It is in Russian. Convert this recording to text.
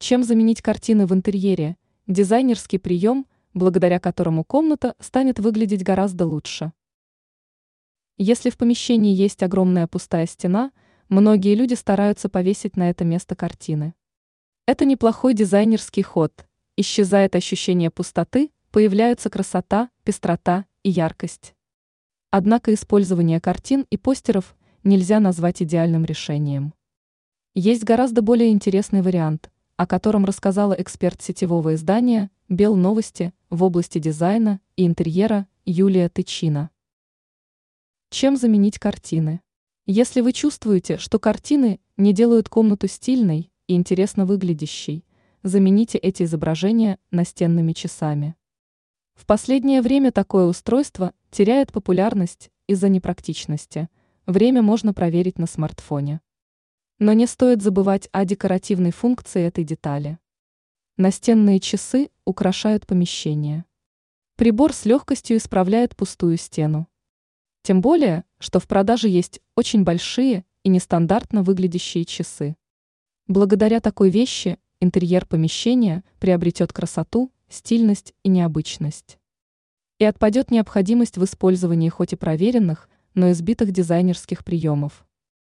Чем заменить картины в интерьере? Дизайнерский прием, благодаря которому комната станет выглядеть гораздо лучше. Если в помещении есть огромная пустая стена, многие люди стараются повесить на это место картины. Это неплохой дизайнерский ход. Исчезает ощущение пустоты, появляются красота, пестрота и яркость. Однако использование картин и постеров нельзя назвать идеальным решением. Есть гораздо более интересный вариант – о котором рассказала эксперт сетевого издания «Бел новости» в области дизайна и интерьера Юлия Тычина. Чем заменить картины? Если вы чувствуете, что картины не делают комнату стильной и интересно выглядящей, замените эти изображения настенными часами. В последнее время такое устройство теряет популярность из-за непрактичности. Время можно проверить на смартфоне. Но не стоит забывать о декоративной функции этой детали. Настенные часы украшают помещение. Прибор с легкостью исправляет пустую стену. Тем более, что в продаже есть очень большие и нестандартно выглядящие часы. Благодаря такой вещи интерьер помещения приобретет красоту, стильность и необычность. И отпадет необходимость в использовании хоть и проверенных, но избитых дизайнерских приемов.